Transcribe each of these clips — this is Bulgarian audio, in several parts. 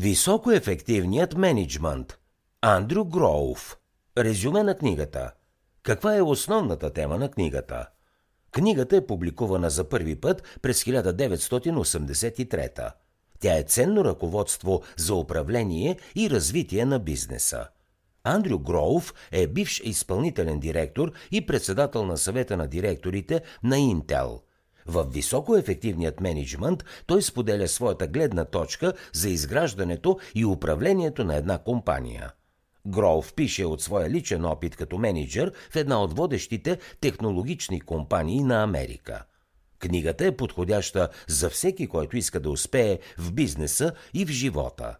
Високоефективният менеджмент. Андрю Гроув. Резюме на книгата. Каква е основната тема на книгата? Книгата е публикувана за първи път през 1983. Тя е ценно ръководство за управление и развитие на бизнеса. Андрю Гроув е бивш изпълнителен директор и председател на съвета на директорите на Intel – в високоефективният менеджмент той споделя своята гледна точка за изграждането и управлението на една компания. Гроув пише от своя личен опит като менеджер в една от водещите технологични компании на Америка. Книгата е подходяща за всеки, който иска да успее в бизнеса и в живота –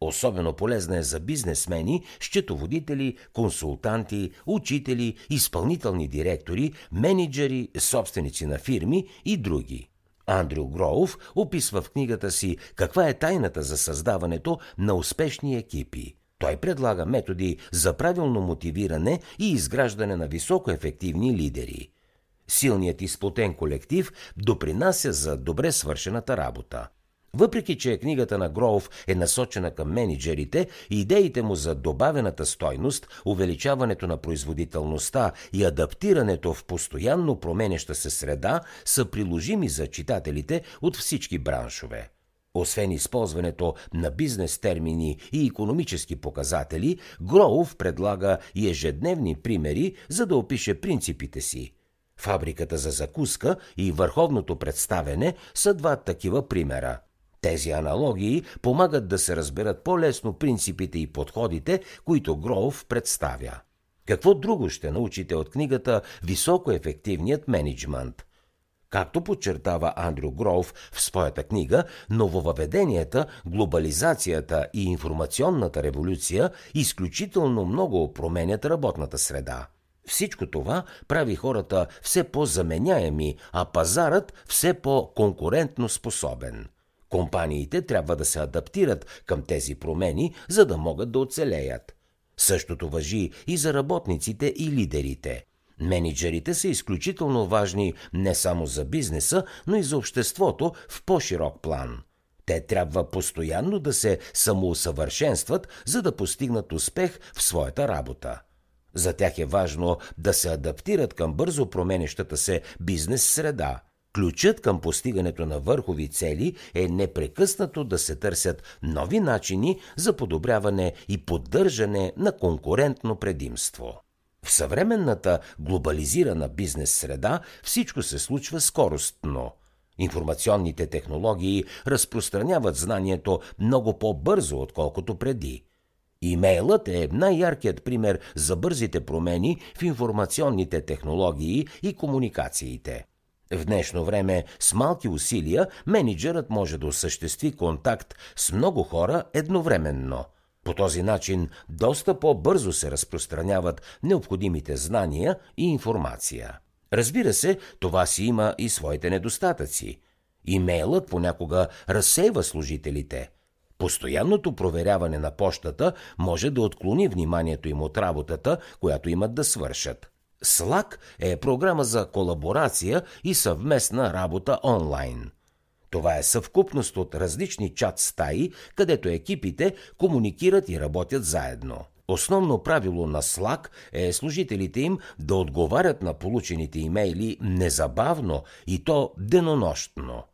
Особено полезна е за бизнесмени, счетоводители, консултанти, учители, изпълнителни директори, менеджери, собственици на фирми и други. Андрю Гроув описва в книгата си каква е тайната за създаването на успешни екипи. Той предлага методи за правилно мотивиране и изграждане на високоефективни лидери. Силният изплотен колектив допринася за добре свършената работа. Въпреки, че книгата на Гроув е насочена към менеджерите, идеите му за добавената стойност, увеличаването на производителността и адаптирането в постоянно променеща се среда са приложими за читателите от всички браншове. Освен използването на бизнес термини и економически показатели, Гроув предлага и ежедневни примери, за да опише принципите си. Фабриката за закуска и върховното представене са два такива примера. Тези аналогии помагат да се разберат по-лесно принципите и подходите, които Гроув представя. Какво друго ще научите от книгата «Високоефективният менеджмент»? Както подчертава Андрю Гроув в своята книга, нововъведенията, глобализацията и информационната революция изключително много променят работната среда. Всичко това прави хората все по-заменяеми, а пазарът все по-конкурентно способен – Компаниите трябва да се адаптират към тези промени, за да могат да оцелеят. Същото въжи и за работниците и лидерите. Менеджерите са изключително важни не само за бизнеса, но и за обществото в по-широк план. Те трябва постоянно да се самоусъвършенстват, за да постигнат успех в своята работа. За тях е важно да се адаптират към бързо променещата се бизнес среда – Ключът към постигането на върхови цели е непрекъснато да се търсят нови начини за подобряване и поддържане на конкурентно предимство. В съвременната глобализирана бизнес среда всичко се случва скоростно. Информационните технологии разпространяват знанието много по-бързо, отколкото преди. Имейлът е най-яркият пример за бързите промени в информационните технологии и комуникациите. В днешно време с малки усилия менеджерът може да осъществи контакт с много хора едновременно. По този начин доста по-бързо се разпространяват необходимите знания и информация. Разбира се, това си има и своите недостатъци. Имейлът понякога разсейва служителите. Постоянното проверяване на почтата може да отклони вниманието им от работата, която имат да свършат. Slack е програма за колаборация и съвместна работа онлайн. Това е съвкупност от различни чат стаи, където екипите комуникират и работят заедно. Основно правило на Slack е служителите им да отговарят на получените имейли незабавно и то денонощно.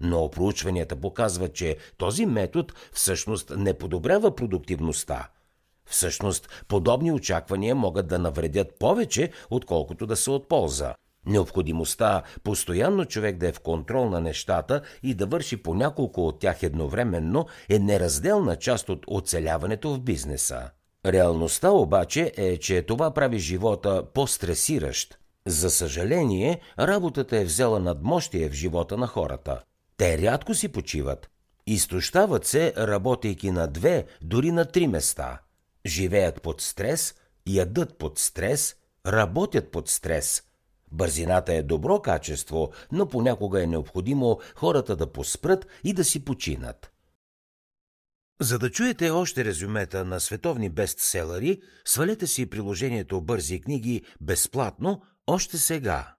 Но проучванията показват, че този метод всъщност не подобрява продуктивността – Всъщност, подобни очаквания могат да навредят повече, отколкото да са от полза. Необходимостта постоянно човек да е в контрол на нещата и да върши по няколко от тях едновременно е неразделна част от оцеляването в бизнеса. Реалността обаче е, че това прави живота по-стресиращ. За съжаление, работата е взела надмощие в живота на хората. Те рядко си почиват. Изтощават се, работейки на две, дори на три места – живеят под стрес, ядат под стрес, работят под стрес. Бързината е добро качество, но понякога е необходимо хората да поспрат и да си починат. За да чуете още резюмета на световни бестселери, свалете си приложението Бързи книги безплатно още сега.